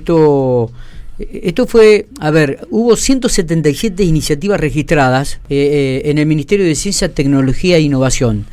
Esto, esto fue, a ver, hubo 177 iniciativas registradas eh, eh, en el Ministerio de Ciencia, Tecnología e Innovación.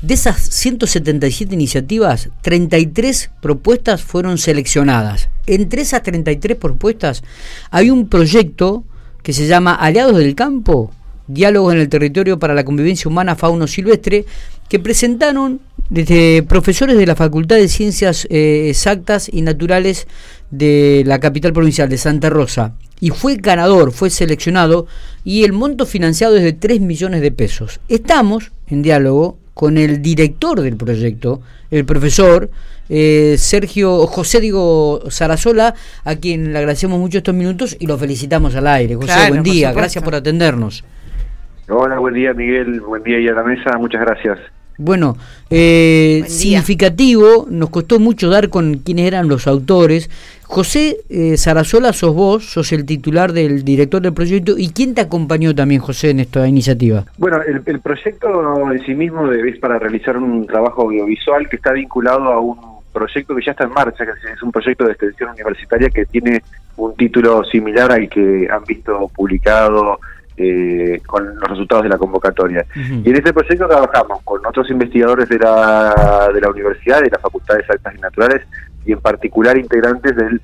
De esas 177 iniciativas, 33 propuestas fueron seleccionadas. Entre esas 33 propuestas hay un proyecto que se llama Aliados del Campo, Diálogos en el Territorio para la Convivencia Humana Fauno Silvestre, que presentaron desde profesores de la Facultad de Ciencias eh, Exactas y Naturales de la capital provincial de Santa Rosa. Y fue ganador, fue seleccionado y el monto financiado es de 3 millones de pesos. Estamos en diálogo con el director del proyecto, el profesor eh, Sergio José Digo Sarasola, a quien le agradecemos mucho estos minutos y lo felicitamos al aire. José, buen día, gracias por atendernos. Hola, buen día Miguel, buen día y a la mesa, muchas gracias. Bueno, eh, significativo, nos costó mucho dar con quiénes eran los autores. José eh, Sarasola, sos vos, sos el titular del director del proyecto. ¿Y quién te acompañó también, José, en esta iniciativa? Bueno, el, proyecto en sí mismo es para realizar un trabajo audiovisual que está vinculado a un proyecto que ya está en marcha, que es un proyecto de extensión universitaria que tiene un título similar al que han visto publicado eh, con los resultados de la convocatoria. Y en este proyecto trabajamos con otros investigadores de la, de la universidad, de las facultades altas y naturales, y en particular integrantes del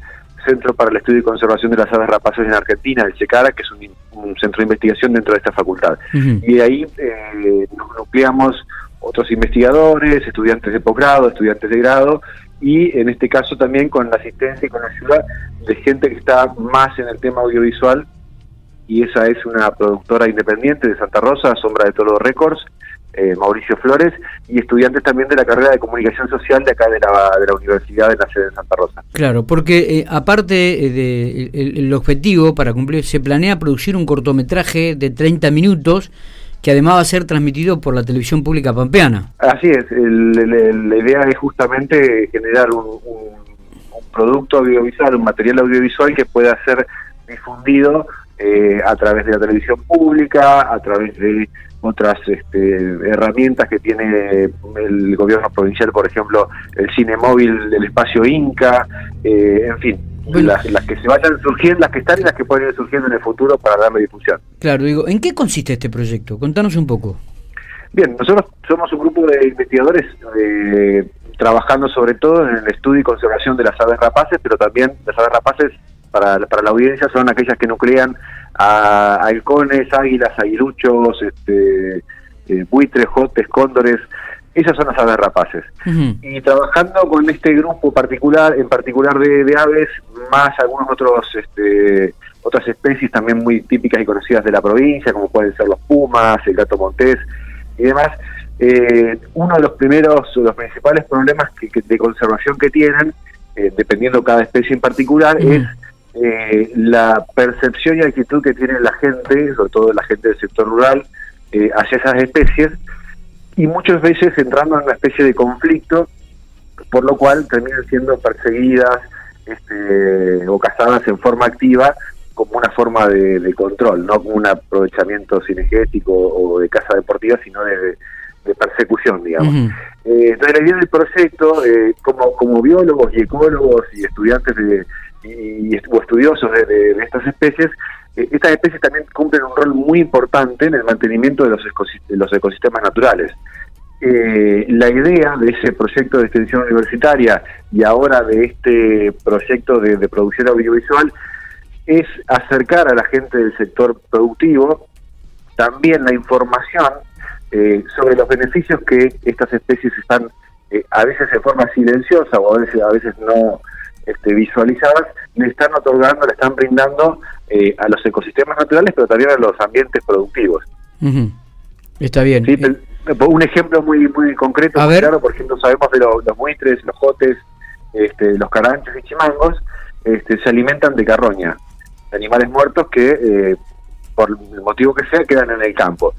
Centro para el Estudio y Conservación de las Aves Rapaces en Argentina, el CECARA, que es un, centro de investigación dentro de esta facultad. Y de ahí eh, nos nucleamos otros investigadores, estudiantes de posgrado, estudiantes de grado, y en este caso también con la asistencia y con la ayuda de gente que está más en el tema audiovisual y esa es una productora independiente de Santa Rosa, Sombra de Tolo Records, eh, Mauricio Flores, y estudiantes también de la carrera de comunicación social de acá de la, de la Universidad de la sede de Santa Rosa. Claro, porque eh, aparte eh, de el, objetivo para cumplir, se planea producir un cortometraje de 30 minutos que además va a ser transmitido por la televisión pública pampeana. Así es, la idea es justamente generar un, un producto audiovisual, un material audiovisual que pueda ser difundido eh, a través de la televisión pública, a través de otras este, herramientas que tiene el gobierno provincial, por ejemplo, el cine móvil del espacio Inca, eh, en fin, las, que se vayan surgiendo, las que están y las que pueden ir surgiendo en el futuro para darle difusión. Claro, digo, ¿en qué consiste este proyecto? Contanos un poco. Bien, nosotros somos un grupo de investigadores eh, trabajando sobre todo en el estudio y conservación de las aves rapaces, pero también las aves rapaces para, para la audiencia son aquellas que nuclean a, halcones, águilas, aguiluchos, este, eh, buitres, jotes, cóndores, esas son las aves rapaces. Y trabajando con este grupo particular, en particular de, aves, más algunos otros, este, otras especies también muy típicas y conocidas de la provincia, como pueden ser los pumas, el gato montés y demás, eh, uno de los primeros, los principales problemas que, de conservación que tienen, eh, dependiendo cada especie en particular, es eh, la percepción y actitud que tiene la gente, sobre todo la gente del sector rural, eh, hacia esas especies, y muchas veces entrando en una especie de conflicto, por lo cual terminan siendo perseguidas este, o cazadas en forma activa como una forma de, control, no como un aprovechamiento cinegético o de caza deportiva, sino de, persecución, digamos. Eh, entonces la idea del proyecto, como, como biólogos y ecólogos y estudiantes de, y, estudiosos de, estas especies, eh, estas especies también cumplen un rol muy importante en el mantenimiento de los, los ecosistemas naturales. Eh, la idea de ese proyecto de extensión universitaria y ahora de este proyecto de, producción audiovisual es acercar a la gente del sector productivo también la información eh, sobre los beneficios que estas especies están a veces en forma silenciosa o a veces, a veces no, este, visualizadas le están otorgando, le están brindando eh, a los ecosistemas naturales, pero también a los ambientes productivos. Está bien. Eh, un ejemplo muy muy concreto, claro, por ejemplo, sabemos de los buitres, los jotes, este, los caranchos y chimangos, este, se alimentan de carroña, animales muertos que, eh, por el motivo que sea, quedan en el campo.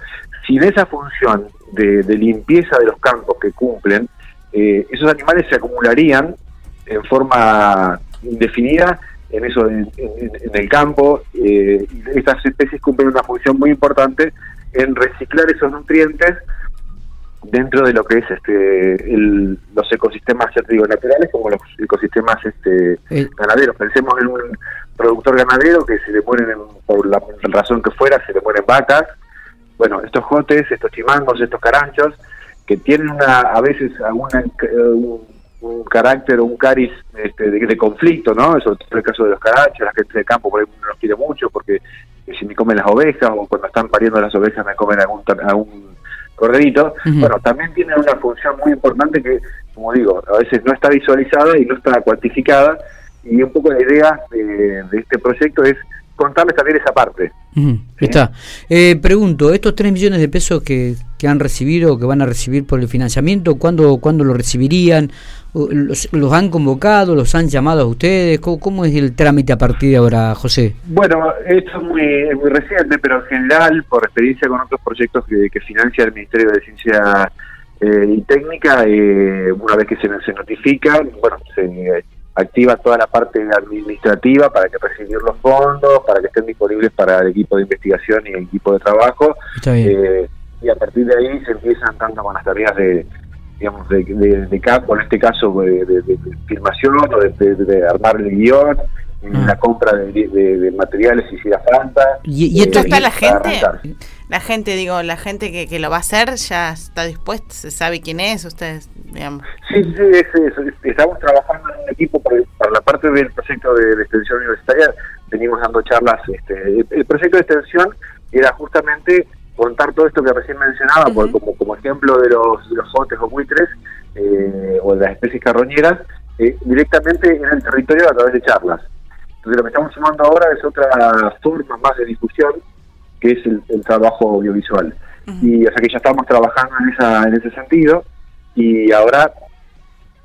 Sin esa función de, limpieza de los campos que cumplen, esos animales se acumularían en forma indefinida en eso en, el campo eh, y estas especies cumplen una función muy importante en reciclar esos nutrientes dentro de lo que es este los ecosistemas ya digo, naturales como los ecosistemas este ganaderos. Pensemos en un productor ganadero que se le mueren por la razón que fuera, se le mueren vacas. Bueno, estos jotes, estos chimangos, estos caranchos, que tienen una, a veces alguna, un, carácter o un cariz este, de, conflicto, ¿no? Eso es el caso de los caranchos, la gente de campo por ahí no los quiere mucho porque si me comen las ovejas o cuando están pariendo las ovejas me comen algún, algún corderito. Bueno, también tiene una función muy importante que, como digo, a veces no está visualizada y no está cuantificada. Y un poco la idea de, este proyecto es contarles también esa parte. Está. Eh, pregunto, estos 3 millones de pesos que, que han recibido o que van a recibir por el financiamiento, ¿cuándo, ¿cuándo lo recibirían? Los, ¿Los, han convocado? ¿Los han llamado a ustedes? ¿Cómo, es el trámite a partir de ahora, José? Bueno, esto es muy, muy reciente, pero en general, por experiencia con otros proyectos que, que financia el Ministerio de Ciencia eh, y Técnica, eh, una vez que se, se notifica, bueno, se activa toda la parte administrativa para que recibir los fondos, para que estén disponibles para el equipo de investigación y el equipo de trabajo. Eh, y a partir de ahí se empiezan tanto con las tareas de digamos de, campo, en este caso de, filmación o de, armar el guion, ah. la compra de, materiales si hiciera falta. ¿Y, esto está la gente? La gente, digo, la gente que, que lo va a hacer ya está dispuesta, se sabe quién es, ustedes, digamos. Sí, sí, estamos trabajando en un equipo para, la parte del proyecto de, extensión universitaria, venimos dando charlas, este, el proyecto de extensión era justamente contar todo esto que recién mencionaba, como, como ejemplo de los, de los jotes o buitres eh, o de las especies carroñeras, eh, directamente en el territorio a través de charlas. Entonces lo que estamos sumando ahora es otra forma más de difusión, que es el, trabajo audiovisual. Y o sea que ya estamos trabajando en, esa, en ese sentido y ahora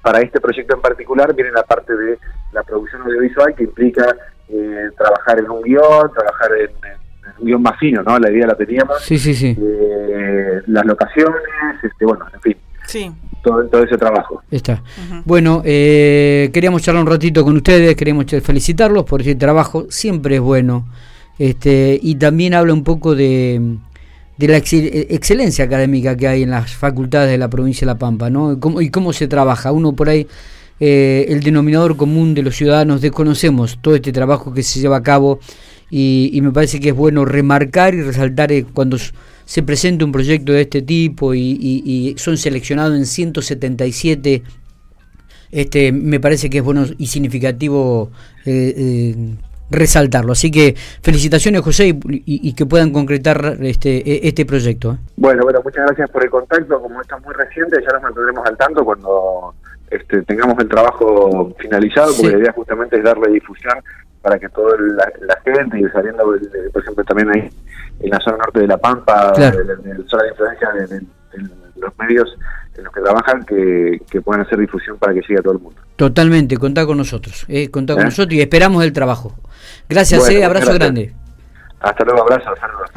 para este proyecto en particular viene la parte de la producción audiovisual que implica eh, trabajar en un guion, trabajar en un guion más fino, ¿no? La idea la teníamos. Sí, sí, sí. Eh, las locaciones, este, bueno, en fin. Sí. Todo, todo ese trabajo. Está. Bueno, eh, queríamos charlar un ratito con ustedes, queremos felicitarlos por ese trabajo, siempre es bueno. Este, y también habla un poco de, de la excelencia académica que hay en las facultades de la provincia de La Pampa, ¿no? Y cómo, y cómo se trabaja. Uno por ahí, eh, el denominador común de los ciudadanos, desconocemos todo este trabajo que se lleva a cabo y, me parece que es bueno remarcar y resaltar eh, cuando se presenta un proyecto de este tipo y, son seleccionados en 177 este me parece que es bueno y significativo eh, eh, resaltarlo. Así que felicitaciones José y, que puedan concretar este e, este proyecto bueno bueno muchas gracias por el contacto. Como está muy reciente ya nos mantendremos al tanto cuando este, tengamos el trabajo finalizado porque la idea justamente es darle difusión para que toda la, gente, y saliendo, por ejemplo, también ahí en la zona norte de La Pampa, en la zona de influencia de, los medios en los que trabajan, que, puedan hacer difusión para que llegue a todo el mundo. Totalmente, contá con nosotros, eh, contá con ¿Eh? nosotros y esperamos el trabajo. Gracias, eh, abrazo grande. Hasta luego, abrazo, saludos.